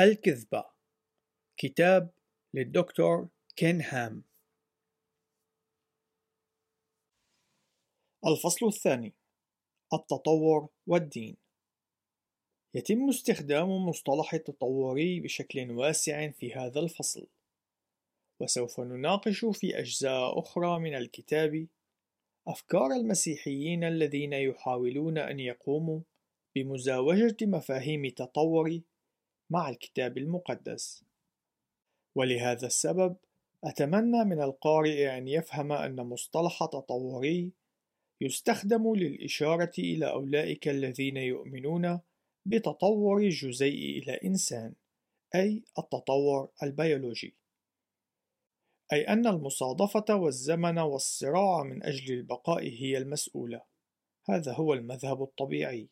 الكذبة. كتاب للدكتور كين هام الفصل الثاني التطور والدين. يتم استخدام مصطلح التطوري بشكل واسع في هذا الفصل وسوف نناقش في أجزاء أخرى من الكتاب أفكار المسيحيين الذين يحاولون أن يقوموا بمزاوجة مفاهيم التطور مع الكتاب المقدس. ولهذا السبب أتمنى من القارئ أن يفهم أن مصطلح تطوري يستخدم للإشارة إلى أولئك الذين يؤمنون بتطور الجزيء إلى إنسان أي التطور البيولوجي. أي أن المصادفة والزمن والصراع من أجل البقاء هي المسؤولة. هذا هو المذهب الطبيعي.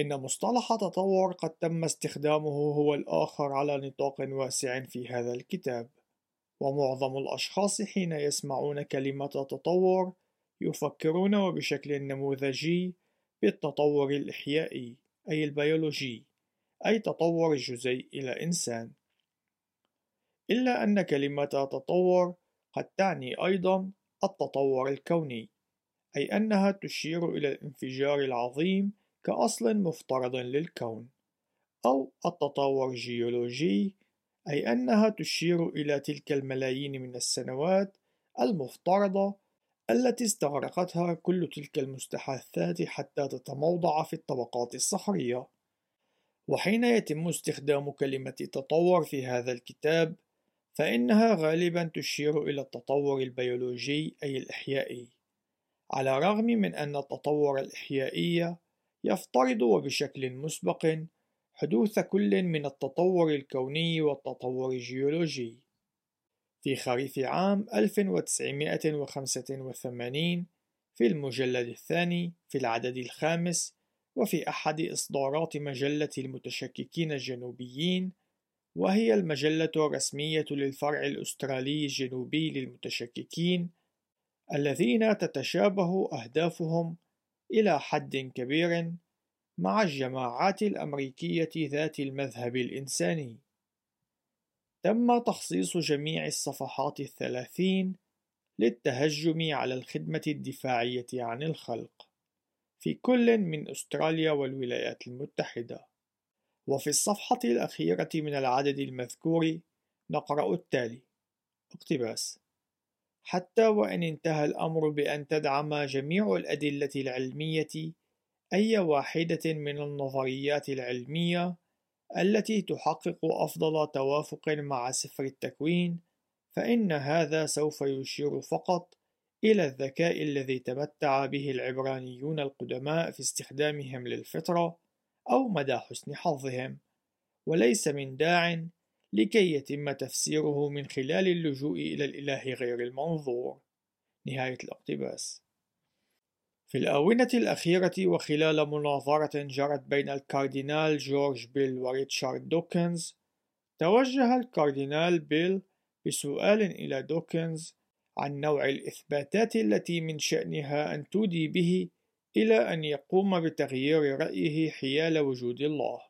إن مصطلح تطور قد تم استخدامه هو الآخر على نطاق واسع في هذا الكتاب. ومعظم الأشخاص حين يسمعون كلمة تطور يفكرون وبشكل نموذجي بالتطور الإحيائي أي البيولوجي أي تطور الجزيء إلى إنسان. إلا أن كلمة تطور قد تعني أيضا التطور الكوني أي أنها تشير إلى الانفجار العظيم كأصل مفترض للكون أو التطور الجيولوجي أي أنها تشير إلى تلك الملايين من السنوات المفترضة التي استغرقتها كل تلك المستحاثات حتى تتموضع في الطبقات الصخرية. وحين يتم استخدام كلمة تطور في هذا الكتاب فإنها غالبا تشير إلى التطور البيولوجي أي الإحيائي على الرغم من أن التطور الإحيائي يفترض وبشكل مسبق حدوث كل من التطور الكوني والتطور الجيولوجي. في خريف عام 1985 في المجلد الثاني في العدد الخامس وفي أحد إصدارات مجلة المتشككين الجنوبيين وهي المجلة الرسمية للفرع الأسترالي الجنوبي للمتشككين الذين تتشابه أهدافهم إلى حد كبير مع الجماعات الأمريكية ذات المذهب الإنساني. تم تخصيص جميع الصفحات الثلاثين للتهجم على الخدمة الدفاعية عن الخلق في كل من أستراليا والولايات المتحدة. وفي الصفحة الأخيرة من العدد المذكور نقرأ التالي: اقتباس: حتى وإن انتهى الأمر بأن تدعم جميع الأدلة العلمية أي واحدة من النظريات العلمية التي تحقق أفضل توافق مع سفر التكوين، فإن هذا سوف يشير فقط إلى الذكاء الذي تمتع به العبرانيون القدماء في استخدامهم للفطرة أو مدى حسن حظهم، وليس من داع لكي يتم تفسيره من خلال اللجوء إلى الإله غير المنظور. نهاية الاقتباس. في الآونة الأخيرة وخلال مناظرة جرت بين الكاردينال جورج بيل وريتشارد دوكنز، توجه الكاردينال بيل بسؤال إلى دوكنز عن نوع الإثباتات التي من شأنها أن تودي به إلى أن يقوم بتغيير رأيه حيال وجود الله.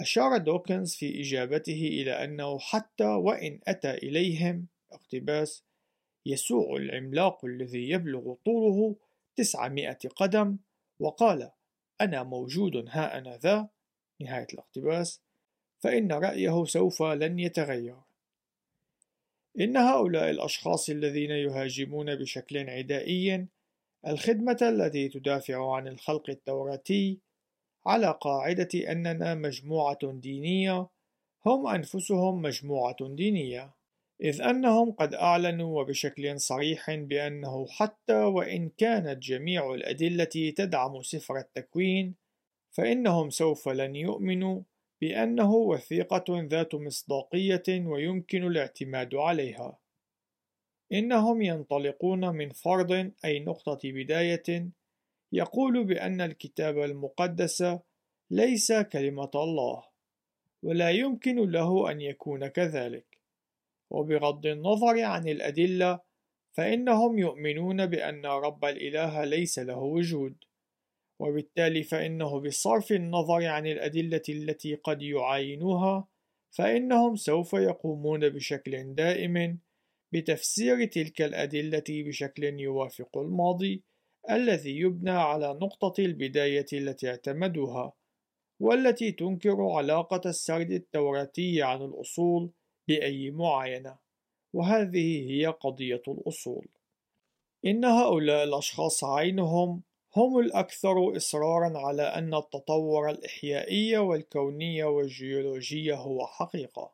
أشار دوكنز في إجابته إلى أنه حتى وإن أتى إليهم اقتباس يسوع العملاق الذي يبلغ طوله تسعمائة قدم وقال أنا موجود ها أنا ذا. نهاية الاقتباس. فإن رأيه سوف لن يتغير. إن هؤلاء الأشخاص الذين يهاجمون بشكل عدائي الخدمة التي تدافع عن الخلق التوراتي على قاعدة أننا مجموعة دينية هم أنفسهم مجموعة دينية. إذ أنهم قد أعلنوا وبشكل صريح بأنه حتى وإن كانت جميع الأدلة تدعم سفر التكوين فإنهم سوف لن يؤمنوا بأنه وثيقة ذات مصداقية ويمكن الاعتماد عليها. إنهم ينطلقون من فرض أي نقطة بداية يقول بأن الكتاب المقدس ليس كلمة الله ولا يمكن له أن يكون كذلك. وبغض النظر عن الأدلة فإنهم يؤمنون بأن رب الإله ليس له وجود وبالتالي فإنه بصرف النظر عن الأدلة التي قد يعاينوها فإنهم سوف يقومون بشكل دائم بتفسير تلك الأدلة بشكل يوافق الماضي الذي يبنى على نقطة البداية التي اعتمدوها والتي تنكر علاقة السرد التوراتي عن الأصول بأي معاينة وهذه هي قضية الأصول إن هؤلاء الأشخاص عينهم هم الأكثر إصرارًا على أن التطور الإحيائي والكوني والجيولوجي هو حقيقة.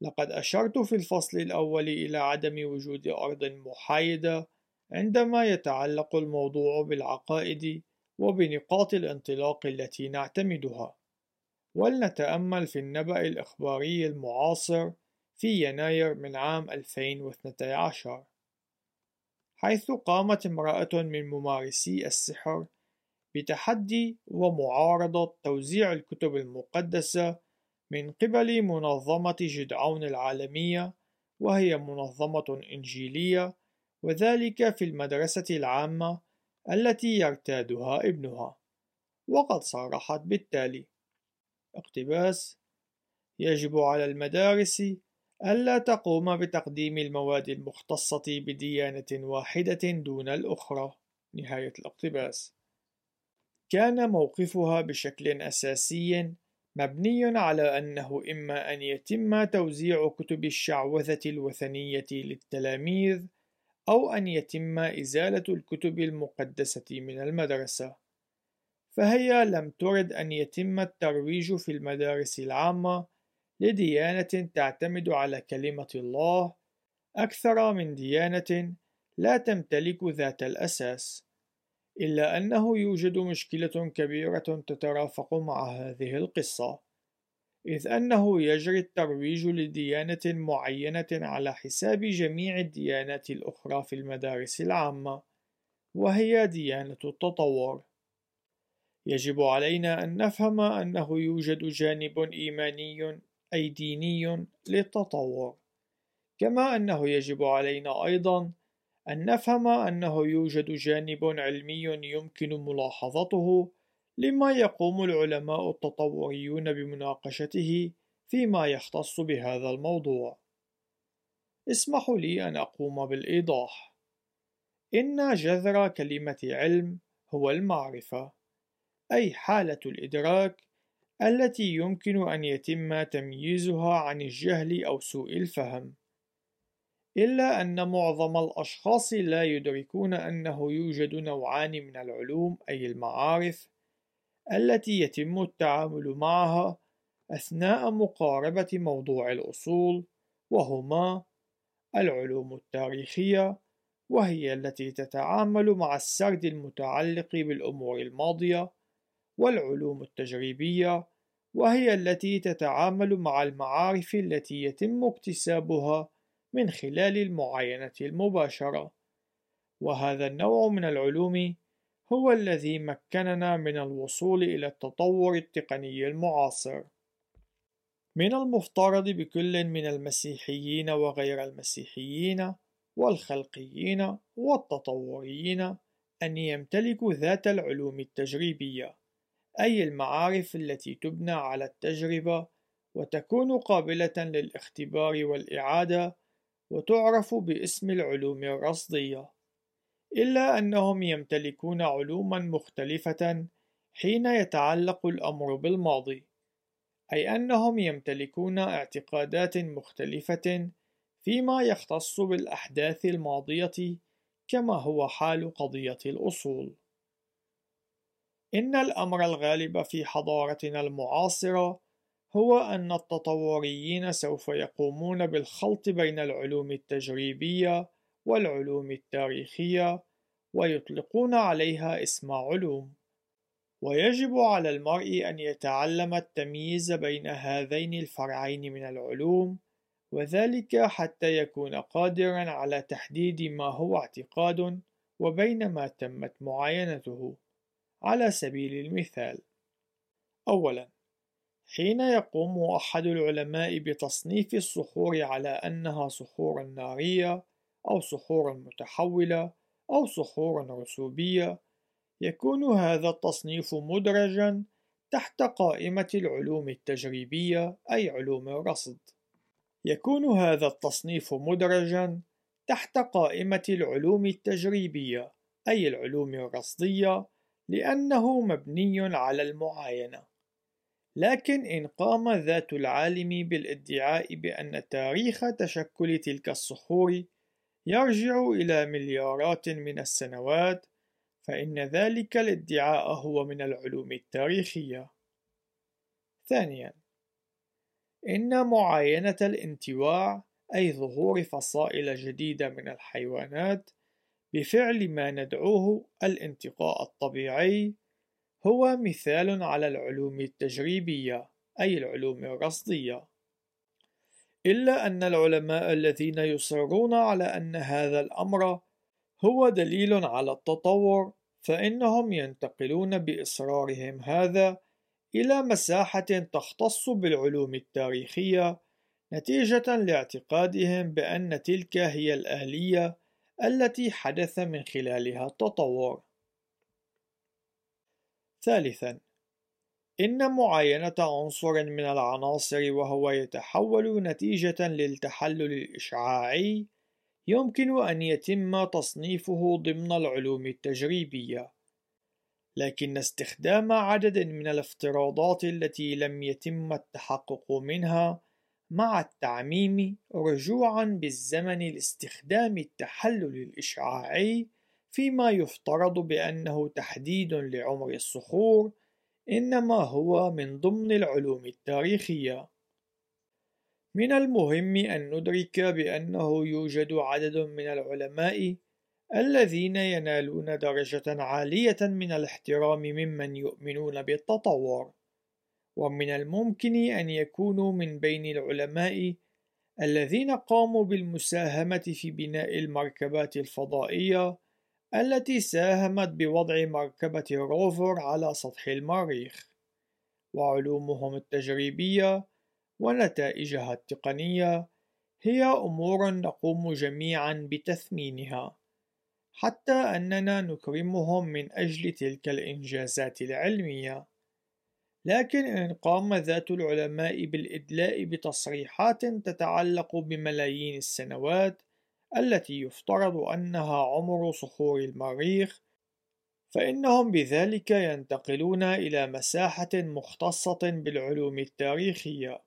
لقد أشرت في الفصل الأول إلى عدم وجود أرض محايدة عندما يتعلق الموضوع بالعقائد وبنقاط الانطلاق التي نعتمدها. ولنتأمل في النبأ الإخباري المعاصر في يناير من عام 2012 حيث قامت امرأة من ممارسي السحر بتحدي ومعارضة توزيع الكتب المقدسة من قبل منظمة جدعون العالمية وهي منظمة إنجيلية وذلك في المدرسة العامة التي يرتادها ابنها. وقد صرحت بالتالي اقتباس يجب على المدارس ألا تقوم بتقديم المواد المختصة بديانة واحدة دون الأخرى. نهاية الاقتباس. كان موقفها بشكل أساسي مبني على أنه إما أن يتم توزيع كتب الشعوذة الوثنية للتلاميذ أو أن يتم إزالة الكتب المقدسة من المدرسة. فهي لم ترد أن يتم الترويج في المدارس العامة لديانة تعتمد على كلمة الله أكثر من ديانة لا تمتلك ذات الأساس، إلا أنه يوجد مشكلة كبيرة تترافق مع هذه القصة، إذ أنه يجري الترويج لديانة معينة على حساب جميع الديانات الأخرى في المدارس العامة، وهي ديانة التطور. يجب علينا أن نفهم أنه يوجد جانب إيماني أي ديني للتطور كما أنه يجب علينا أيضا أن نفهم أنه يوجد جانب علمي يمكن ملاحظته لما يقوم العلماء التطوريون بمناقشته فيما يختص بهذا الموضوع. اسمحوا لي أن أقوم بالإيضاح. إن جذر كلمة علم هو المعرفة. أي حالة الإدراك التي يمكن أن يتم تمييزها عن الجهل أو سوء الفهم. إلا أن معظم الأشخاص لا يدركون أنه يوجد نوعان من العلوم أي المعارف التي يتم التعامل معها أثناء مقاربة موضوع الأصول وهما العلوم التاريخية وهي التي تتعامل مع السرد المتعلق بالأمور الماضية والعلوم التجريبية وهي التي تتعامل مع المعارف التي يتم اكتسابها من خلال المعاينة المباشرة. وهذا النوع من العلوم هو الذي مكننا من الوصول إلى التطور التقني المعاصر. من المفترض بكل من المسيحيين وغير المسيحيين والخلقيين والتطوريين أن يمتلكوا ذات العلوم التجريبية. أي المعارف التي تبنى على التجربة وتكون قابلة للاختبار والإعادة وتعرف باسم العلوم الرصدية إلا أنهم يمتلكون علوما مختلفة حين يتعلق الأمر بالماضي أي أنهم يمتلكون اعتقادات مختلفة فيما يختص بالأحداث الماضية كما هو حال قضية الأصول. إن الأمر الغالب في حضارتنا المعاصرة هو أن التطوريين سوف يقومون بالخلط بين العلوم التجريبية والعلوم التاريخية ويطلقون عليها اسم علوم. ويجب على المرء أن يتعلم التمييز بين هذين الفرعين من العلوم وذلك حتى يكون قادرا على تحديد ما هو اعتقاد وبين ما تمت معاينته. على سبيل المثال أولا حين يقوم أحد العلماء بتصنيف الصخور على أنها صخور نارية أو صخور متحولة أو صخور رسوبية يكون هذا التصنيف مدرجا تحت قائمة العلوم التجريبية أي علوم الرصد. يكون هذا التصنيف مدرجا تحت قائمة العلوم التجريبية أي العلوم الرصدية لأنه مبني على المعاينة. لكن إن قام ذات العالم بالادعاء بأن تاريخ تشكل تلك الصخور يرجع إلى مليارات من السنوات فإن ذلك الادعاء هو من العلوم التاريخية. ثانياً، إن معاينة الانتواع أي ظهور فصائل جديدة من الحيوانات بفعل ما ندعوه الانتقاء الطبيعي هو مثال على العلوم التجريبية أي العلوم الرصدية. إلا أن العلماء الذين يصرون على أن هذا الأمر هو دليل على التطور فإنهم ينتقلون بإصرارهم هذا إلى مساحة تختص بالعلوم التاريخية نتيجة لاعتقادهم بأن تلك هي الآلية التي حدث من خلالها التطور. ثالثاً: إن معاينة عنصر من العناصر وهو يتحول نتيجة للتحلل الإشعاعي يمكن أن يتم تصنيفه ضمن العلوم التجريبية لكن استخدام عدد من الافتراضات التي لم يتم التحقق منها مع التعميم رجوعا بالزمن لاستخدام التحلل الإشعاعي فيما يفترض بأنه تحديد لعمر الصخور إنما هو من ضمن العلوم التاريخية. من المهم أن ندرك بأنه يوجد عدد من العلماء الذين ينالون درجة عالية من الاحترام ممن يؤمنون بالتطور، ومن الممكن أن يكونوا من بين العلماء الذين قاموا بالمساهمة في بناء المركبات الفضائية التي ساهمت بوضع مركبة روفر على سطح المريخ، وعلومهم التجريبية ونتائجها التقنية هي أمور نقوم جميعا بتثمينها حتى أننا نكرمهم من أجل تلك الإنجازات العلمية. لكن إن قام ذات العلماء بالإدلاء بتصريحات تتعلق بملايين السنوات التي يفترض أنها عمر صخور المريخ فإنهم بذلك ينتقلون إلى مساحة مختصة بالعلوم التاريخية.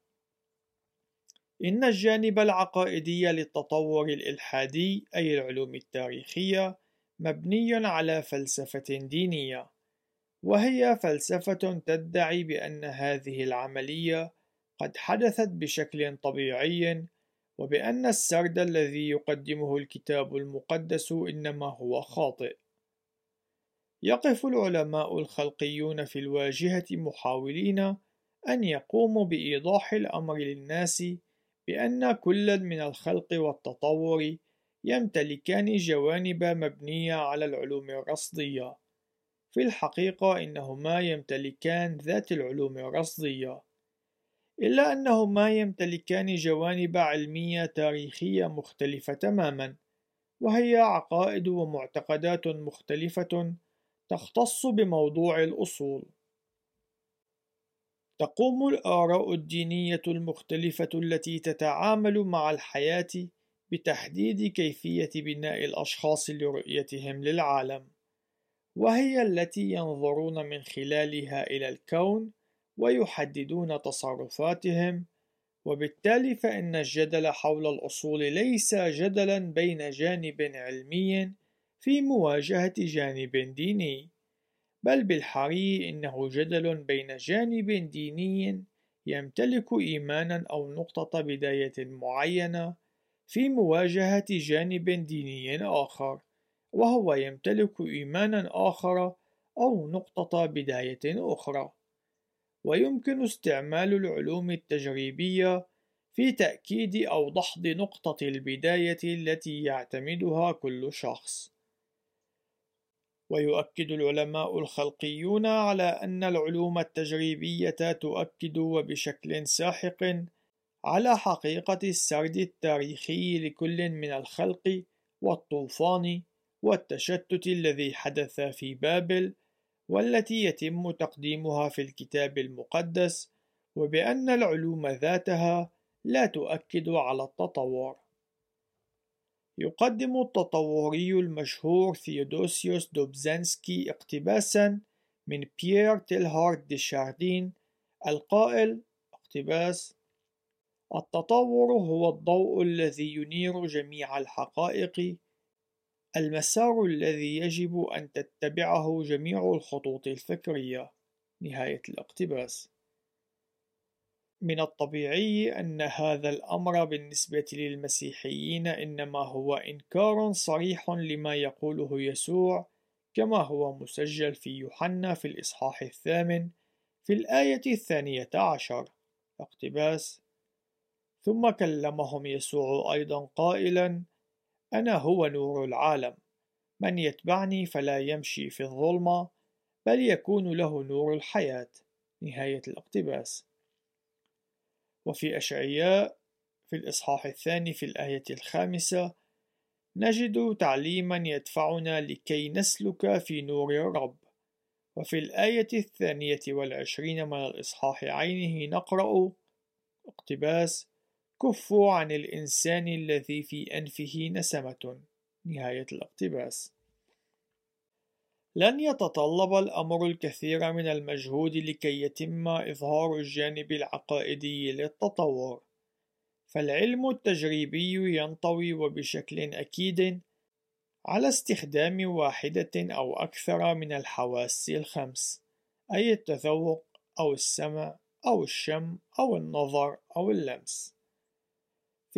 إن الجانب العقائدي للتطور الإلحادي أي العلوم التاريخية مبني على فلسفة دينية، وهي فلسفة تدعي بأن هذه العملية قد حدثت بشكل طبيعي وبأن السرد الذي يقدمه الكتاب المقدس إنما هو خاطئ. يقف العلماء الخلقيون في الواجهة محاولين أن يقوموا بإيضاح الأمر للناس بأن كل من الخلق والتطور يمتلكان جوانب مبنية على العلوم الرصدية في الحقيقة إنهما يمتلكان ذات العلوم الرصدية إلا أنهما يمتلكان جوانب علمية تاريخية مختلفة تماما وهي عقائد ومعتقدات مختلفة تختص بموضوع الأصول. تقوم الآراء الدينية المختلفة التي تتعامل مع الحياة بتحديد كيفية بناء الأشخاص لرؤيتهم للعالم، وهي التي ينظرون من خلالها إلى الكون ويحددون تصرفاتهم، وبالتالي فإن الجدل حول الأصول ليس جدلا بين جانب علمي في مواجهة جانب ديني. بل بالحري إنه جدل بين جانب ديني يمتلك إيمانا أو نقطة بداية معينة في مواجهة جانب ديني آخر وهو يمتلك إيمانا آخر أو نقطة بداية أخرى. ويمكن استعمال العلوم التجريبية في تأكيد أو دحض نقطة البداية التي يعتمدها كل شخص. ويؤكد العلماء الخلقيون على أن العلوم التجريبية تؤكد وبشكل ساحق على حقيقة السرد التاريخي لكل من الخلق والطوفان والتشتت الذي حدث في بابل والتي يتم تقديمها في الكتاب المقدس وبأن العلوم ذاتها لا تؤكد على التطور. يقدم التطوري المشهور ثيودوسيوس دوبزانسكي اقتباسا من بيير تيلهارد ديشاردين القائل اقتباس التطور هو الضوء الذي ينير جميع الحقائق المسار الذي يجب أن تتبعه جميع الخطوط الفكرية. نهاية الاقتباس. من الطبيعي أن هذا الأمر بالنسبة للمسيحيين إنما هو إنكار صريح لما يقوله يسوع كما هو مسجل في يوحنا في الإصحاح الثامن في الآية الثانية عشر. اقتباس. ثم كلمهم يسوع أيضا قائلا أنا هو نور العالم. من يتبعني فلا يمشي في الظلمة بل يكون له نور الحياة. نهاية الاقتباس. وفي أشعياء في الإصحاح الثاني في الآية الخامسة نجد تعليما يدفعنا لكي نسلك في نور الرب. وفي الآية الثانية والعشرين من الإصحاح عينه نقرأ اقتباس كفوا عن الإنسان الذي في أنفه نسمة. نهاية الاقتباس. لن يتطلب الأمر الكثير من المجهود لكي يتم إظهار الجانب العقائدي للتطور. فالعلم التجريبي ينطوي وبشكل أكيد على استخدام واحدة أو أكثر من الحواس الخمس أي التذوق أو السمع أو الشم أو النظر أو اللمس.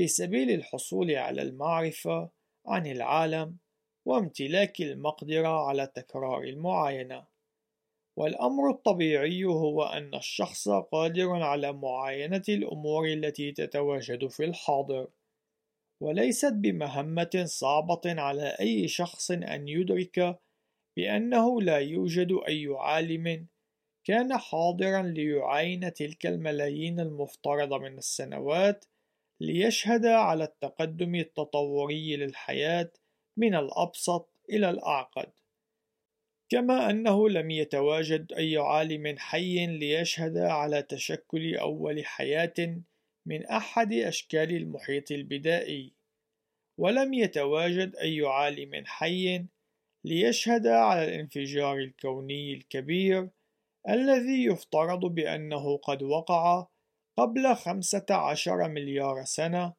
في سبيل الحصول على المعرفة عن العالم وامتلاك المقدرة على تكرار المعاينة. والأمر الطبيعي هو أن الشخص قادر على معاينة الأمور التي تتواجد في الحاضر وليست بمهمة صعبة على أي شخص أن يدرك بأنه لا يوجد أي عالم كان حاضرا ليعاين تلك الملايين المفترضة من السنوات ليشهد على التقدم التطوري للحياة من الأبسط إلى الأعقد. كما أنه لم يتواجد أي عالم حي ليشهد على تشكل أول حياة من أحد أشكال المحيط البدائي. ولم يتواجد أي عالم حي ليشهد على الانفجار الكوني الكبير الذي يفترض بأنه قد وقع قبل خمسة عشر مليار سنة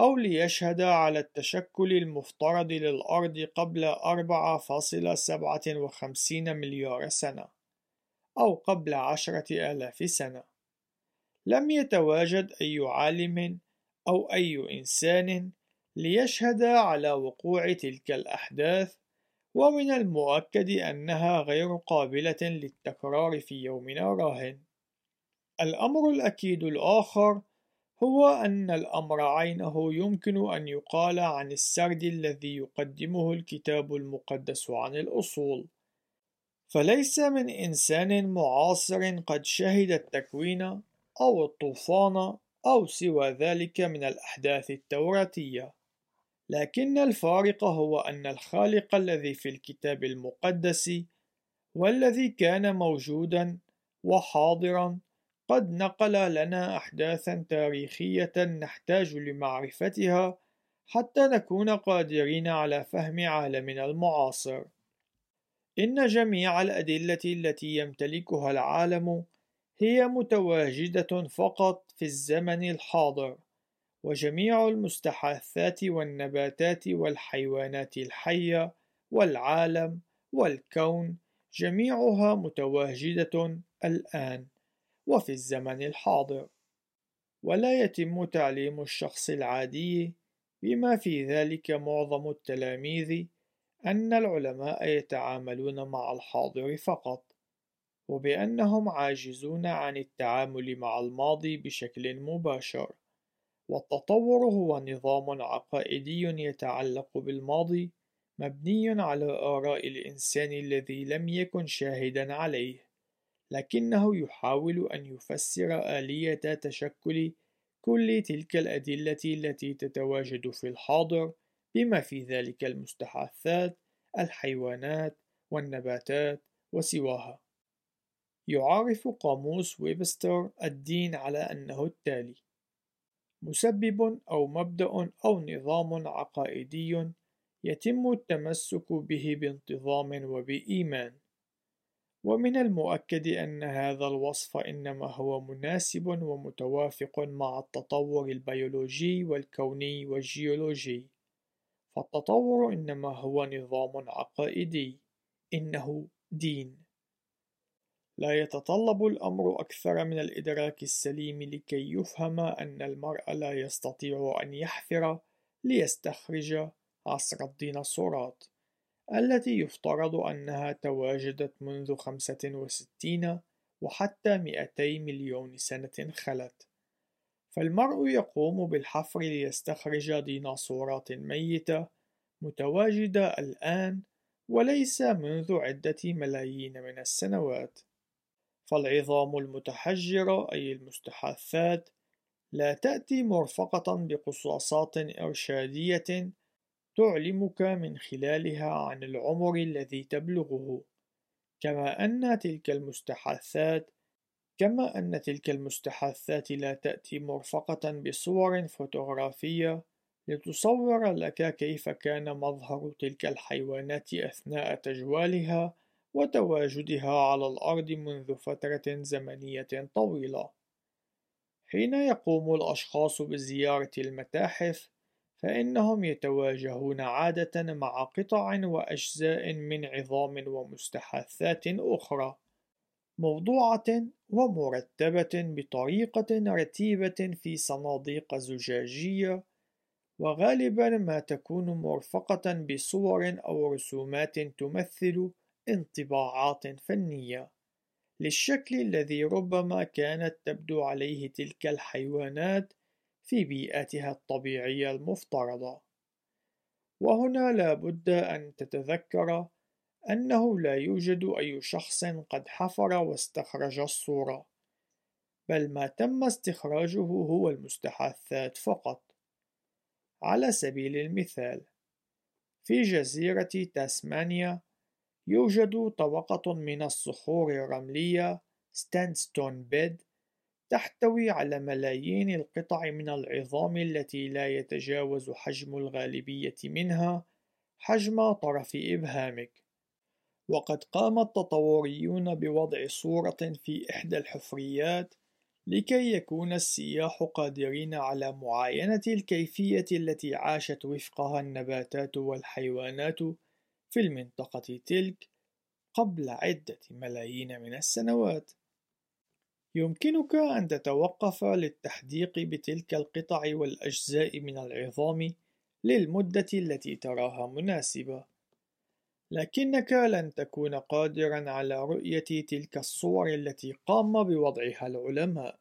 أو ليشهد على التشكل المفترض للأرض قبل أربعة فاصلة سبعة وخمسين مليار سنة أو قبل عشرة آلاف سنة. لم يتواجد أي عالم أو أي إنسان ليشهد على وقوع تلك الأحداث ومن المؤكد أنها غير قابلة للتكرار في يومنا راهن الأمر الأكيد الآخر هو أن الأمر عينه يمكن أن يقال عن السرد الذي يقدمه الكتاب المقدس عن الأصول. فليس من إنسان معاصر قد شهد التكوين أو الطوفان أو سوى ذلك من الأحداث التوراتية. لكن الفارق هو أن الخالق الذي في الكتاب المقدس والذي كان موجودا وحاضرا قد نقل لنا أحداثا تاريخية نحتاج لمعرفتها حتى نكون قادرين على فهم عالمنا المعاصر. إن جميع الأدلة التي يمتلكها العالم هي متواجدة فقط في الزمن الحاضر، وجميع المستحاثات والنباتات والحيوانات الحية والعالم والكون جميعها متواجدة الآن. وفي الزمن الحاضر. ولا يتم تعليم الشخص العادي بما في ذلك معظم التلاميذ أن العلماء يتعاملون مع الحاضر فقط وبأنهم عاجزون عن التعامل مع الماضي بشكل مباشر. والتطور هو نظام عقائدي يتعلق بالماضي مبني على آراء الإنسان الذي لم يكن شاهدا عليه. لكنه يحاول أن يفسر آلية تشكل كل تلك الأدلة التي تتواجد في الحاضر بما في ذلك المستحاثات الحيوانات والنباتات وسواها. يعرف قاموس ويبستر الدين على أنه التالي مسبب أو مبدأ أو نظام عقائدي يتم التمسك به بانتظام وبإيمان. ومن المؤكد أن هذا الوصف إنما هو مناسب ومتوافق مع التطور البيولوجي والكوني والجيولوجي. فالتطور إنما هو نظام عقائدي إنه دين. لا يتطلب الأمر أكثر من الإدراك السليم لكي يفهم أن المرء لا يستطيع أن يحفر ليستخرج عصر الديناصورات. التي يفترض أنها تواجدت منذ خمسة وستين وحتى مئتي مليون سنة خلت. فالمرء يقوم بالحفر ليستخرج ديناصورات ميتة متواجدة الآن وليس منذ عدة ملايين من السنوات. فالعظام المتحجرة أي المستحاثات لا تأتي مرفقة بقصاصات إرشادية تعلمك من خلالها عن العمر الذي تبلغه كما أن تلك المستحاثات كما أن تلك المستحاثات لا تأتي مرفقة بصور فوتوغرافية لتصور لك كيف كان مظهر تلك الحيوانات أثناء تجوالها وتواجدها على الأرض منذ فترة زمنية طويلة. حين يقوم الأشخاص بزيارة المتاحف، فإنهم يتواجهون عادة مع قطع وأجزاء من عظام ومستحاثات أخرى، موضوعة ومرتبة بطريقة رتيبة في صناديق زجاجية، وغالبا ما تكون مرفقة بصور أو رسومات تمثل انطباعات فنية. للشكل الذي ربما كانت تبدو عليه تلك الحيوانات في بيئتها الطبيعية المفترضة. وهنا لا بد أن تتذكر أنه لا يوجد أي شخص قد حفر واستخرج الصورة بل ما تم استخراجه هو المستحاثات فقط. على سبيل المثال في جزيرة تاسمانيا يوجد طبقة من الصخور الرملية ستانستون بيد تحتوي على ملايين القطع من العظام التي لا يتجاوز حجم الغالبية منها حجم طرف إبهامك وقد قام التطوريون بوضع صورة في إحدى الحفريات لكي يكون السياح قادرين على معاينة الكيفية التي عاشت وفقها النباتات والحيوانات في المنطقة تلك قبل عدة ملايين من السنوات. يمكنك أن تتوقف للتحديق بتلك القطع والأجزاء من العظام للمدة التي تراها مناسبة، لكنك لن تكون قادرا على رؤية تلك الصور التي قام بوضعها العلماء.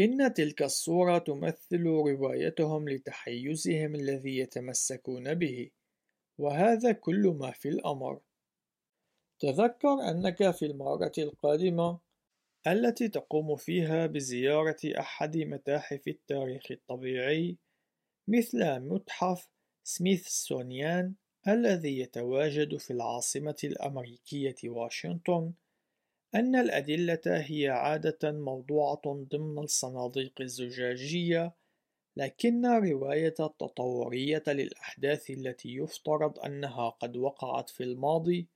إن تلك الصورة تمثل روايتهم لتحيزهم الذي يتمسكون به. وهذا كل ما في الأمر تذكر أنك في المرة القادمة التي تقوم فيها بزيارة أحد متاحف التاريخ الطبيعي مثل متحف سميثسونيان الذي يتواجد في العاصمة الأمريكية واشنطن أن الأدلة هي عادة موضوعة ضمن الصناديق الزجاجية لكن رواية التطورية للأحداث التي يفترض أنها قد وقعت في الماضي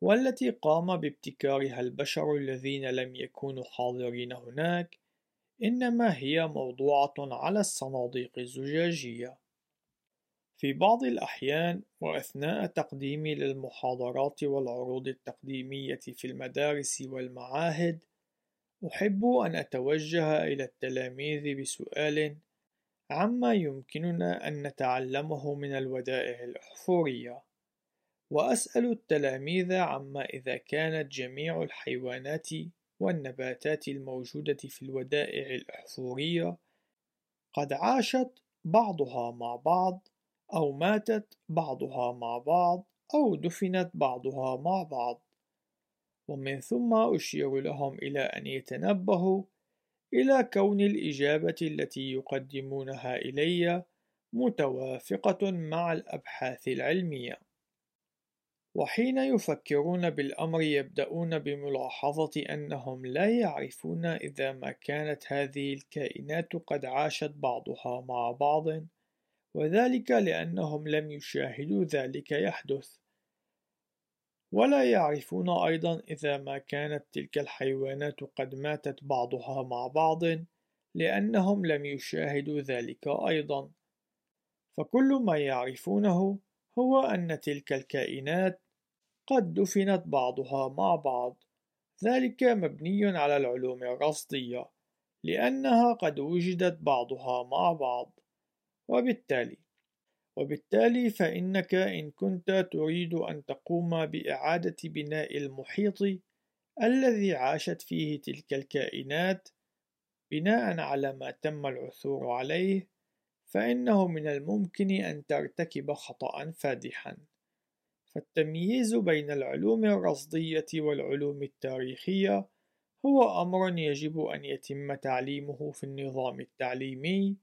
والتي قام بابتكارها البشر الذين لم يكونوا حاضرين هناك إنما هي موضوعة على الصناديق الزجاجية. في بعض الأحيان وأثناء تقديمي للمحاضرات والعروض التقديمية في المدارس والمعاهد أحب أن أتوجه إلى التلاميذ بسؤال عما يمكننا أن نتعلمه من الودائع الأحفورية. وأسأل التلاميذ عما إذا كانت جميع الحيوانات والنباتات الموجودة في الودائع الأحفورية قد عاشت بعضها مع بعض أو ماتت بعضها مع بعض أو دفنت بعضها مع بعض. ومن ثم أشير لهم إلى أن يتنبهوا إلى كون الإجابة التي يقدمونها إلي متوافقة مع الأبحاث العلمية. وحين يفكرون بالأمر يبدأون بملاحظة أنهم لا يعرفون إذا ما كانت هذه الكائنات قد عاشت بعضها مع بعض وذلك لأنهم لم يشاهدوا ذلك يحدث. ولا يعرفون أيضا إذا ما كانت تلك الحيوانات قد ماتت بعضها مع بعض لأنهم لم يشاهدوا ذلك أيضا. فكل ما يعرفونه هو أن تلك الكائنات قد دفنت بعضها مع بعض. ذلك مبني على العلوم الرصدية لأنها قد وجدت بعضها مع بعض. وبالتالي وبالتالي فإنك إن كنت تريد أن تقوم بإعادة بناء المحيط الذي عاشت فيه تلك الكائنات بناء على ما تم العثور عليه فإنه من الممكن أن ترتكب خطأ فادحا. فالتمييز بين العلوم الرصدية والعلوم التاريخية هو أمر يجب أن يتم تعليمه في النظام التعليمي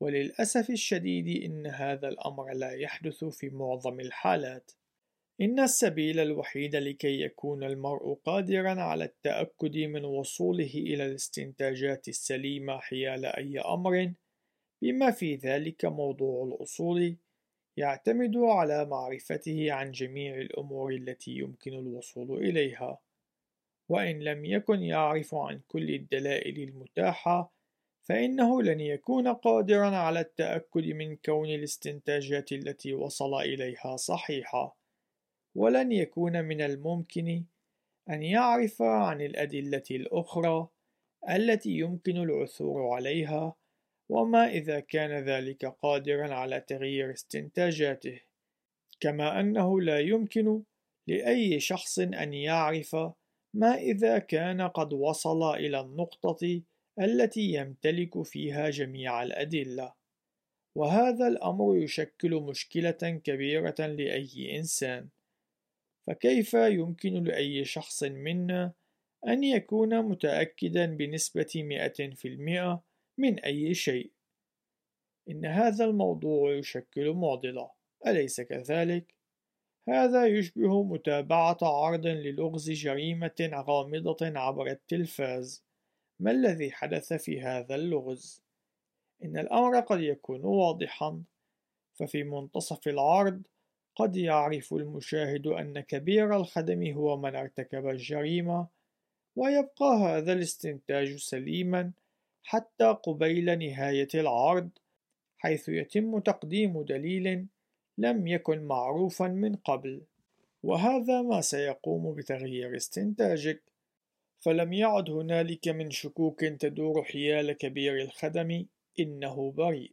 وللأسف الشديد إن هذا الأمر لا يحدث في معظم الحالات. إن السبيل الوحيد لكي يكون المرء قادرا على التأكد من وصوله إلى الاستنتاجات السليمة حيال أي أمر بما في ذلك موضوع الأصول يعتمد على معرفته عن جميع الأمور التي يمكن الوصول إليها. وإن لم يكن يعرف عن كل الدلائل المتاحة فإنه لن يكون قادرا على التأكد من كون الاستنتاجات التي وصل إليها صحيحة. ولن يكون من الممكن أن يعرف عن الأدلة الأخرى التي يمكن العثور عليها وما إذا كان ذلك قادرا على تغيير استنتاجاته كما أنه لا يمكن لأي شخص أن يعرف ما إذا كان قد وصل إلى النقطة التي يمتلك فيها جميع الأدلة. وهذا الأمر يشكل مشكلة كبيرة لأي إنسان. فكيف يمكن لأي شخص منا أن يكون متأكدا بنسبة مئة في المئة من أي شيء إن هذا الموضوع يشكل معضلة أليس كذلك؟ هذا يشبه متابعة عرض للغز جريمة غامضة عبر التلفاز ما الذي حدث في هذا اللغز؟ إن الأمر قد يكون واضحا ففي منتصف العرض قد يعرف المشاهد أن كبير الخدم هو من ارتكب الجريمة ويبقى هذا الاستنتاج سليما حتى قبيل نهاية العرض حيث يتم تقديم دليل لم يكن معروفا من قبل. وهذا ما سيقوم بتغيير استنتاجك. فلم يعد هنالك من شكوك تدور حيال كبير الخدم إنه بريء.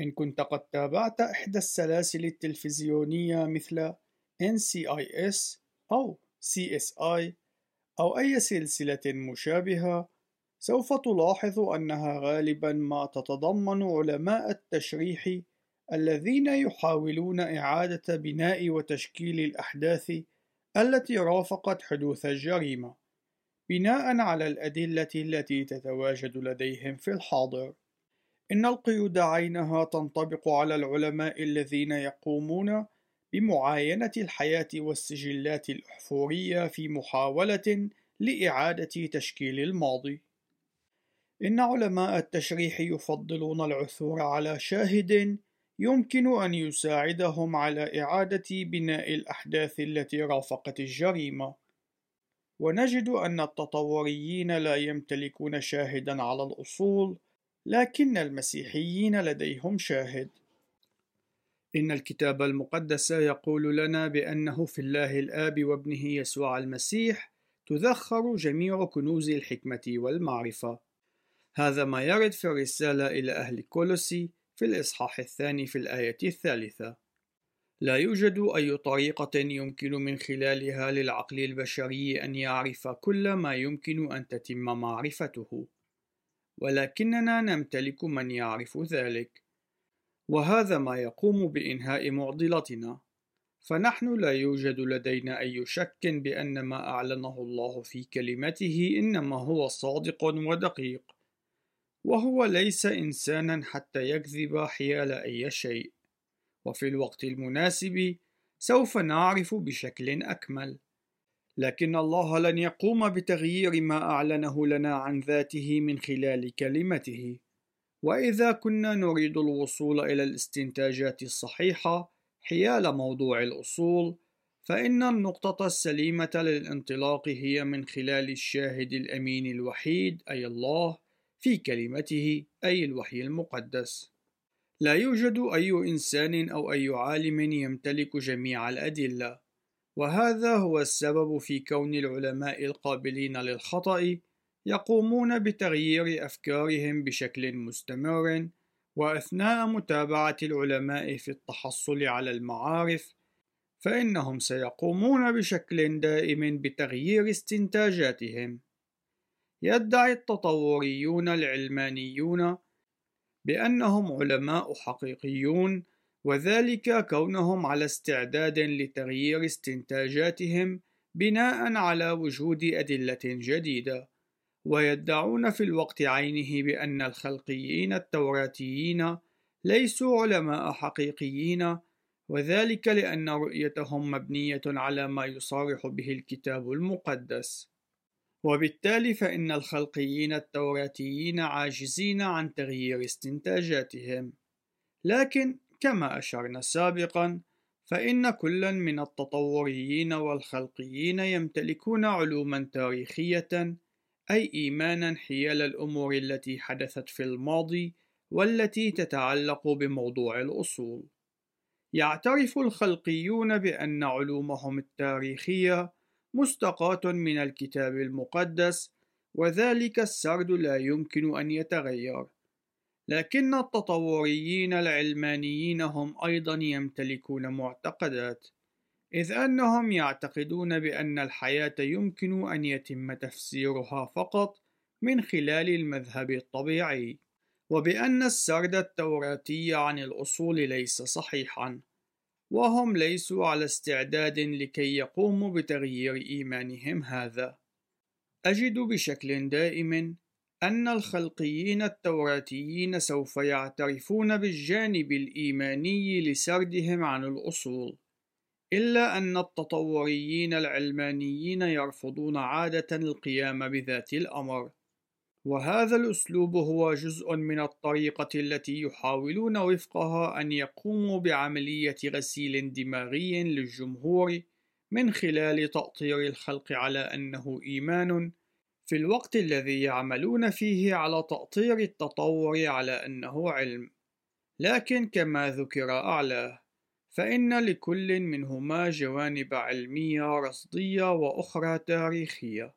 إن كنت قد تابعت إحدى السلاسل التلفزيونية مثل NCIS أو CSI أو أي سلسلة مشابهة سوف تلاحظ أنها غالبا ما تتضمن علماء التشريح الذين يحاولون إعادة بناء وتشكيل الأحداث التي رافقت حدوث الجريمة بناء على الأدلة التي تتواجد لديهم في الحاضر. إن القيود عينها تنطبق على العلماء الذين يقومون بمعاينة الحياة والسجلات الأحفورية في محاولة لإعادة تشكيل الماضي. إن علماء التشريح يفضلون العثور على شاهد يمكن أن يساعدهم على إعادة بناء الأحداث التي رافقت الجريمة. ونجد أن التطوريين لا يمتلكون شاهدا على الأصول لكن المسيحيين لديهم شاهد إن الكتاب المقدس يقول لنا بأنه في الله الآب وابنه يسوع المسيح تذخر جميع كنوز الحكمة والمعرفة هذا ما يرد في الرسالة إلى أهل كولوسي في الإصحاح الثاني في الآية الثالثة. لا يوجد أي طريقة يمكن من خلالها للعقل البشري أن يعرف كل ما يمكن أن تتم معرفته، ولكننا نمتلك من يعرف ذلك، وهذا ما يقوم بإنهاء معضلتنا، فنحن لا يوجد لدينا أي شك بأن ما أعلنه الله في كلمته إنما هو صادق ودقيق، وهو ليس إنسانا حتى يكذب حيال أي شيء. وفي الوقت المناسب سوف نعرف بشكل أكمل لكن الله لن يقوم بتغيير ما أعلنه لنا عن ذاته من خلال كلمته وإذا كنا نريد الوصول إلى الاستنتاجات الصحيحة حيال موضوع الأصول فإن النقطة السليمة للانطلاق هي من خلال الشاهد الأمين الوحيد أي الله في كلمته أي الوحي المقدس. لا يوجد أي إنسان أو أي عالم يمتلك جميع الأدلة، وهذا هو السبب في كون العلماء القابلين للخطأ يقومون بتغيير أفكارهم بشكل مستمر، وأثناء متابعة العلماء في التحصل على المعارف، فإنهم سيقومون بشكل دائم بتغيير استنتاجاتهم. يدعي التطوريون العلمانيون بأنهم علماء حقيقيون وذلك كونهم على استعداد لتغيير استنتاجاتهم بناء على وجود أدلة جديدة. ويدعون في الوقت عينه بأن الخلقيين التوراتيين ليسوا علماء حقيقيين وذلك لأن رؤيتهم مبنية على ما يصارح به الكتاب المقدس. وبالتالي فإن الخلقيين التوراتيين عاجزين عن تغيير استنتاجاتهم. لكن كما أشرنا سابقا فإن كلا من التطوريين والخلقيين يمتلكون علوما تاريخية أي إيمانا حيال الأمور التي حدثت في الماضي والتي تتعلق بموضوع الأصول. يعترف الخلقيون بأن علومهم التاريخية مستقاة من الكتاب المقدس وذلك السرد لا يمكن أن يتغير. لكن التطوريين العلمانيين هم أيضا يمتلكون معتقدات إذ أنهم يعتقدون بأن الحياة يمكن أن يتم تفسيرها فقط من خلال المذهب الطبيعي وبأن السرد التوراتي عن الأصول ليس صحيحا. وهم ليسوا على استعداد لكي يقوموا بتغيير إيمانهم هذا. أجد بشكل دائم أن الخلقيين التوراتيين سوف يعترفون بالجانب الإيماني لسردهم عن الأصول، إلا أن التطوريين العلمانيين يرفضون عادة القيام بذات الأمر. وهذا الأسلوب هو جزء من الطريقة التي يحاولون وفقها أن يقوموا بعملية غسيل دماغي للجمهور من خلال تأطير الخلق على أنه إيمان في الوقت الذي يعملون فيه على تأطير التطور على أنه علم. لكن كما ذكر أعلاه فإن لكل منهما جوانب علمية رصدية وأخرى تاريخية.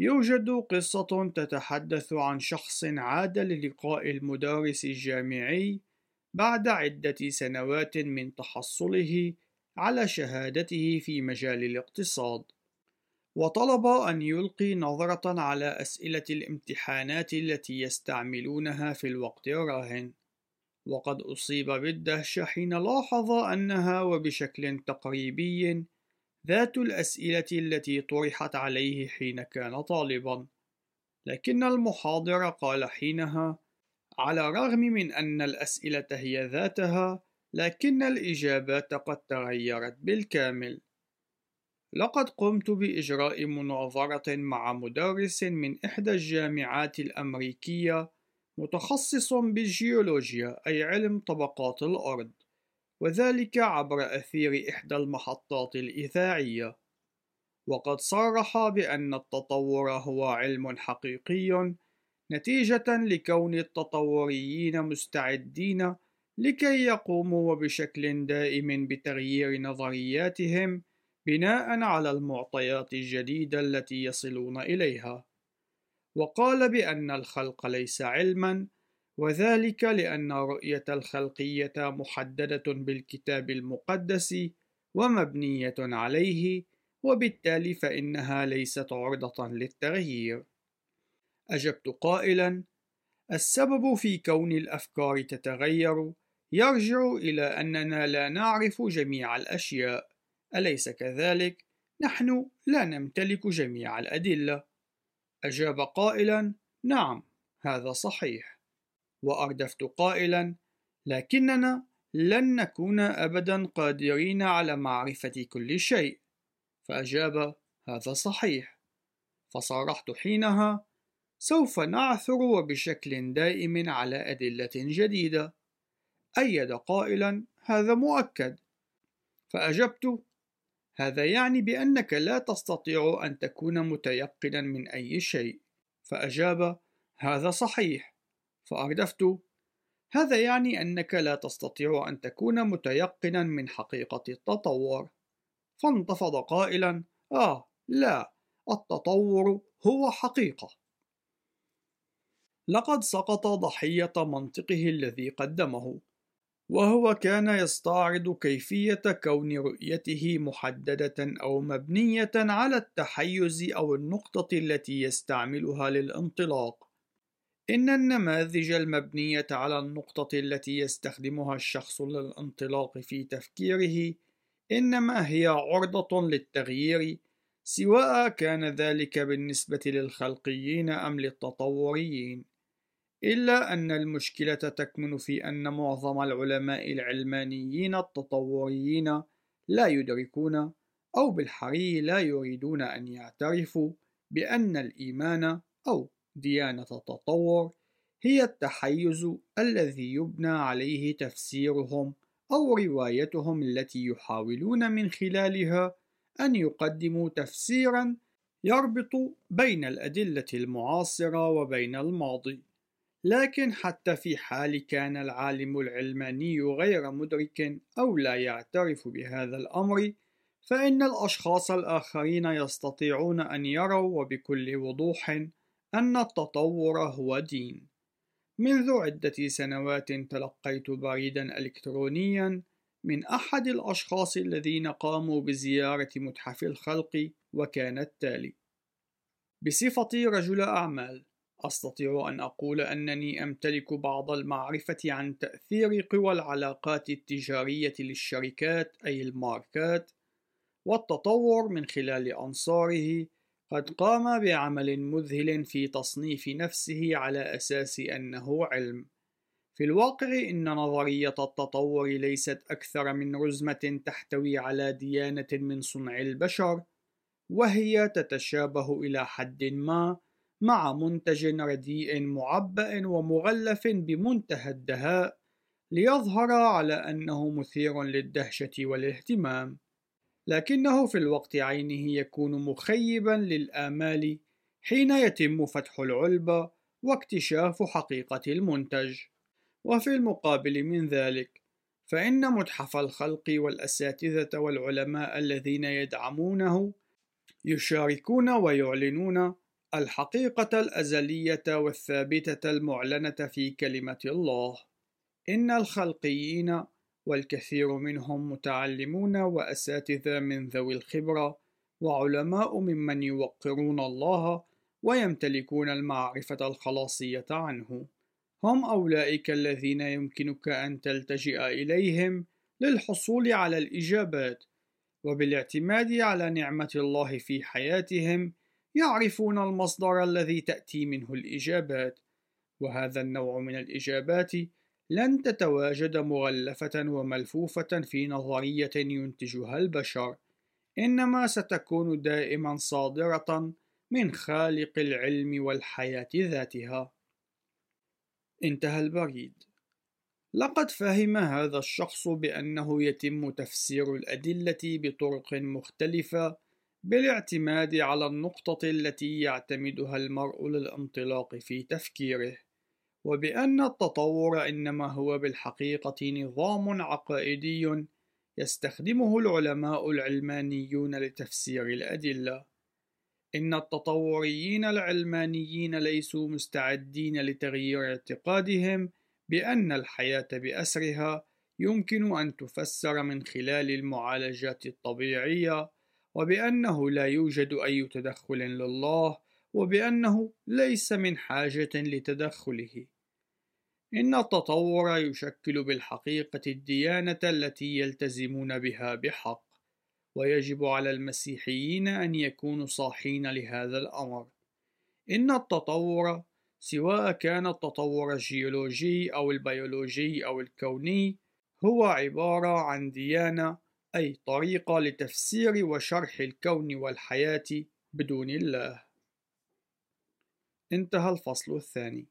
يوجد قصة تتحدث عن شخص عاد للقاء المدرس الجامعي بعد عدة سنوات من تحصله على شهادته في مجال الاقتصاد، وطلب أن يلقي نظرة على أسئلة الامتحانات التي يستعملونها في الوقت الراهن، وقد أصيب بالدهشة حين لاحظ أنها وبشكل تقريبي ذات الأسئلة التي طرحت عليه حين كان طالبا. لكن المحاضر قال حينها على الرغم من أن الأسئلة هي ذاتها لكن الإجابات قد تغيرت بالكامل. لقد قمت بإجراء مناظرة مع مدرس من إحدى الجامعات الأمريكية متخصص بالجيولوجيا أي علم طبقات الأرض. وذلك عبر أثير إحدى المحطات الإذاعية. وقد صرح بأن التطور هو علم حقيقي نتيجة لكون التطوريين مستعدين لكي يقوموا بشكل دائم بتغيير نظرياتهم بناء على المعطيات الجديدة التي يصلون إليها. وقال بأن الخلق ليس علما وذلك لأن رؤية الخلقية محددة بالكتاب المقدس ومبنية عليه وبالتالي فإنها ليست عرضة للتغيير. أجبت قائلا: السبب في كون الأفكار تتغير يرجع إلى أننا لا نعرف جميع الأشياء، أليس كذلك؟ نحن لا نمتلك جميع الأدلة. أجاب قائلا: نعم، هذا صحيح. وأردفت قائلا: لكننا لن نكون أبدا قادرين على معرفة كل شيء. فأجاب هذا صحيح. فصارحت حينها سوف نعثر وبشكل دائم على أدلة جديدة. أيد قائلا هذا مؤكد. فأجبت هذا يعني بأنك لا تستطيع أن تكون متيقنا من أي شيء. فأجاب هذا صحيح. فأردفت هذا يعني أنك لا تستطيع أن تكون متيقنا من حقيقة التطور فانتفض قائلا آه لا التطور هو حقيقة لقد سقط ضحية منطقه الذي قدمه وهو كان يستعرض كيفية كون رؤيته محددة أو مبنية على التحيز أو النقطة التي يستعملها للانطلاق. إن النماذج المبنية على النقطة التي يستخدمها الشخص للانطلاق في تفكيره إنما هي عرضة للتغيير سواء كان ذلك بالنسبة للخلقيين أم للتطوريين. إلا أن المشكلة تكمن في أن معظم العلماء العلمانيين التطوريين لا يدركون أو بالحري لا يريدون أن يعترفوا بأن الإيمان أو ديانة التطور هي التحيز الذي يبنى عليه تفسيرهم أو روايتهم التي يحاولون من خلالها أن يقدموا تفسيرا يربط بين الأدلة المعاصرة وبين الماضي. لكن حتى في حال كان العالم العلماني غير مدرك أو لا يعترف بهذا الأمر فإن الأشخاص الآخرين يستطيعون أن يروا وبكل وضوح أن التطور هو دين. منذ عدة سنوات تلقيت بريدا إلكترونيا من أحد الأشخاص الذين قاموا بزيارة متحف الخلق وكان التالي: بصفتي رجل أعمال أستطيع أن أقول أنني أمتلك بعض المعرفة عن تأثير قوى العلاقات التجارية للشركات أي الماركات والتطور من خلال أنصاره قد قام بعمل مذهل في تصنيف نفسه على أساس أنه علم. في الواقع إن نظرية التطور ليست أكثر من رزمة تحتوي على ديانة من صنع البشر، وهي تتشابه إلى حد ما مع منتج رديء معبأ ومغلف بمنتهى الدهاء ليظهر على أنه مثير للدهشة والاهتمام، لكنه في الوقت عينه يكون مخيبا للآمال حين يتم فتح العلبة واكتشاف حقيقة المنتج. وفي المقابل من ذلك، فإن متحف الخلق والأساتذة والعلماء الذين يدعمونه يشاركون ويعلنون الحقيقة الأزلية والثابتة المعلنة في كلمة الله إن الخلقيين والكثير منهم متعلمون وأساتذة من ذوي الخبرة وعلماء ممن يوقرون الله ويمتلكون المعرفة الخلاصية عنه. هم أولئك الذين يمكنك أن تلتجئ إليهم للحصول على الإجابات وبالاعتماد على نعمة الله في حياتهم يعرفون المصدر الذي تأتي منه الإجابات، وهذا النوع من الإجابات لن تتواجد مغلفة وملفوفة في نظرية ينتجها البشر، إنما ستكون دائما صادرة من خالق العلم والحياة ذاتها. انتهى البريد. لقد فهم هذا الشخص بأنه يتم تفسير الأدلة بطرق مختلفة بالاعتماد على النقطة التي يعتمدها المرء للانطلاق في تفكيره، وبأن التطور إنما هو بالحقيقة نظام عقائدي يستخدمه العلماء العلمانيون لتفسير الأدلة. إن التطوريين العلمانيين ليسوا مستعدين لتغيير اعتقادهم بأن الحياة بأسرها يمكن أن تفسر من خلال المعالجات الطبيعية وبأنه لا يوجد أي تدخل لله وبأنه ليس من حاجة لتدخله. إن التطور يشكل بالحقيقة الديانة التي يلتزمون بها بحق، ويجب على المسيحيين أن يكونوا صاحين لهذا الأمر. إن التطور سواء كان التطور الجيولوجي أو البيولوجي أو الكوني هو عبارة عن ديانة أي طريقة لتفسير وشرح الكون والحياة بدون الله. انتهى الفصل الثاني.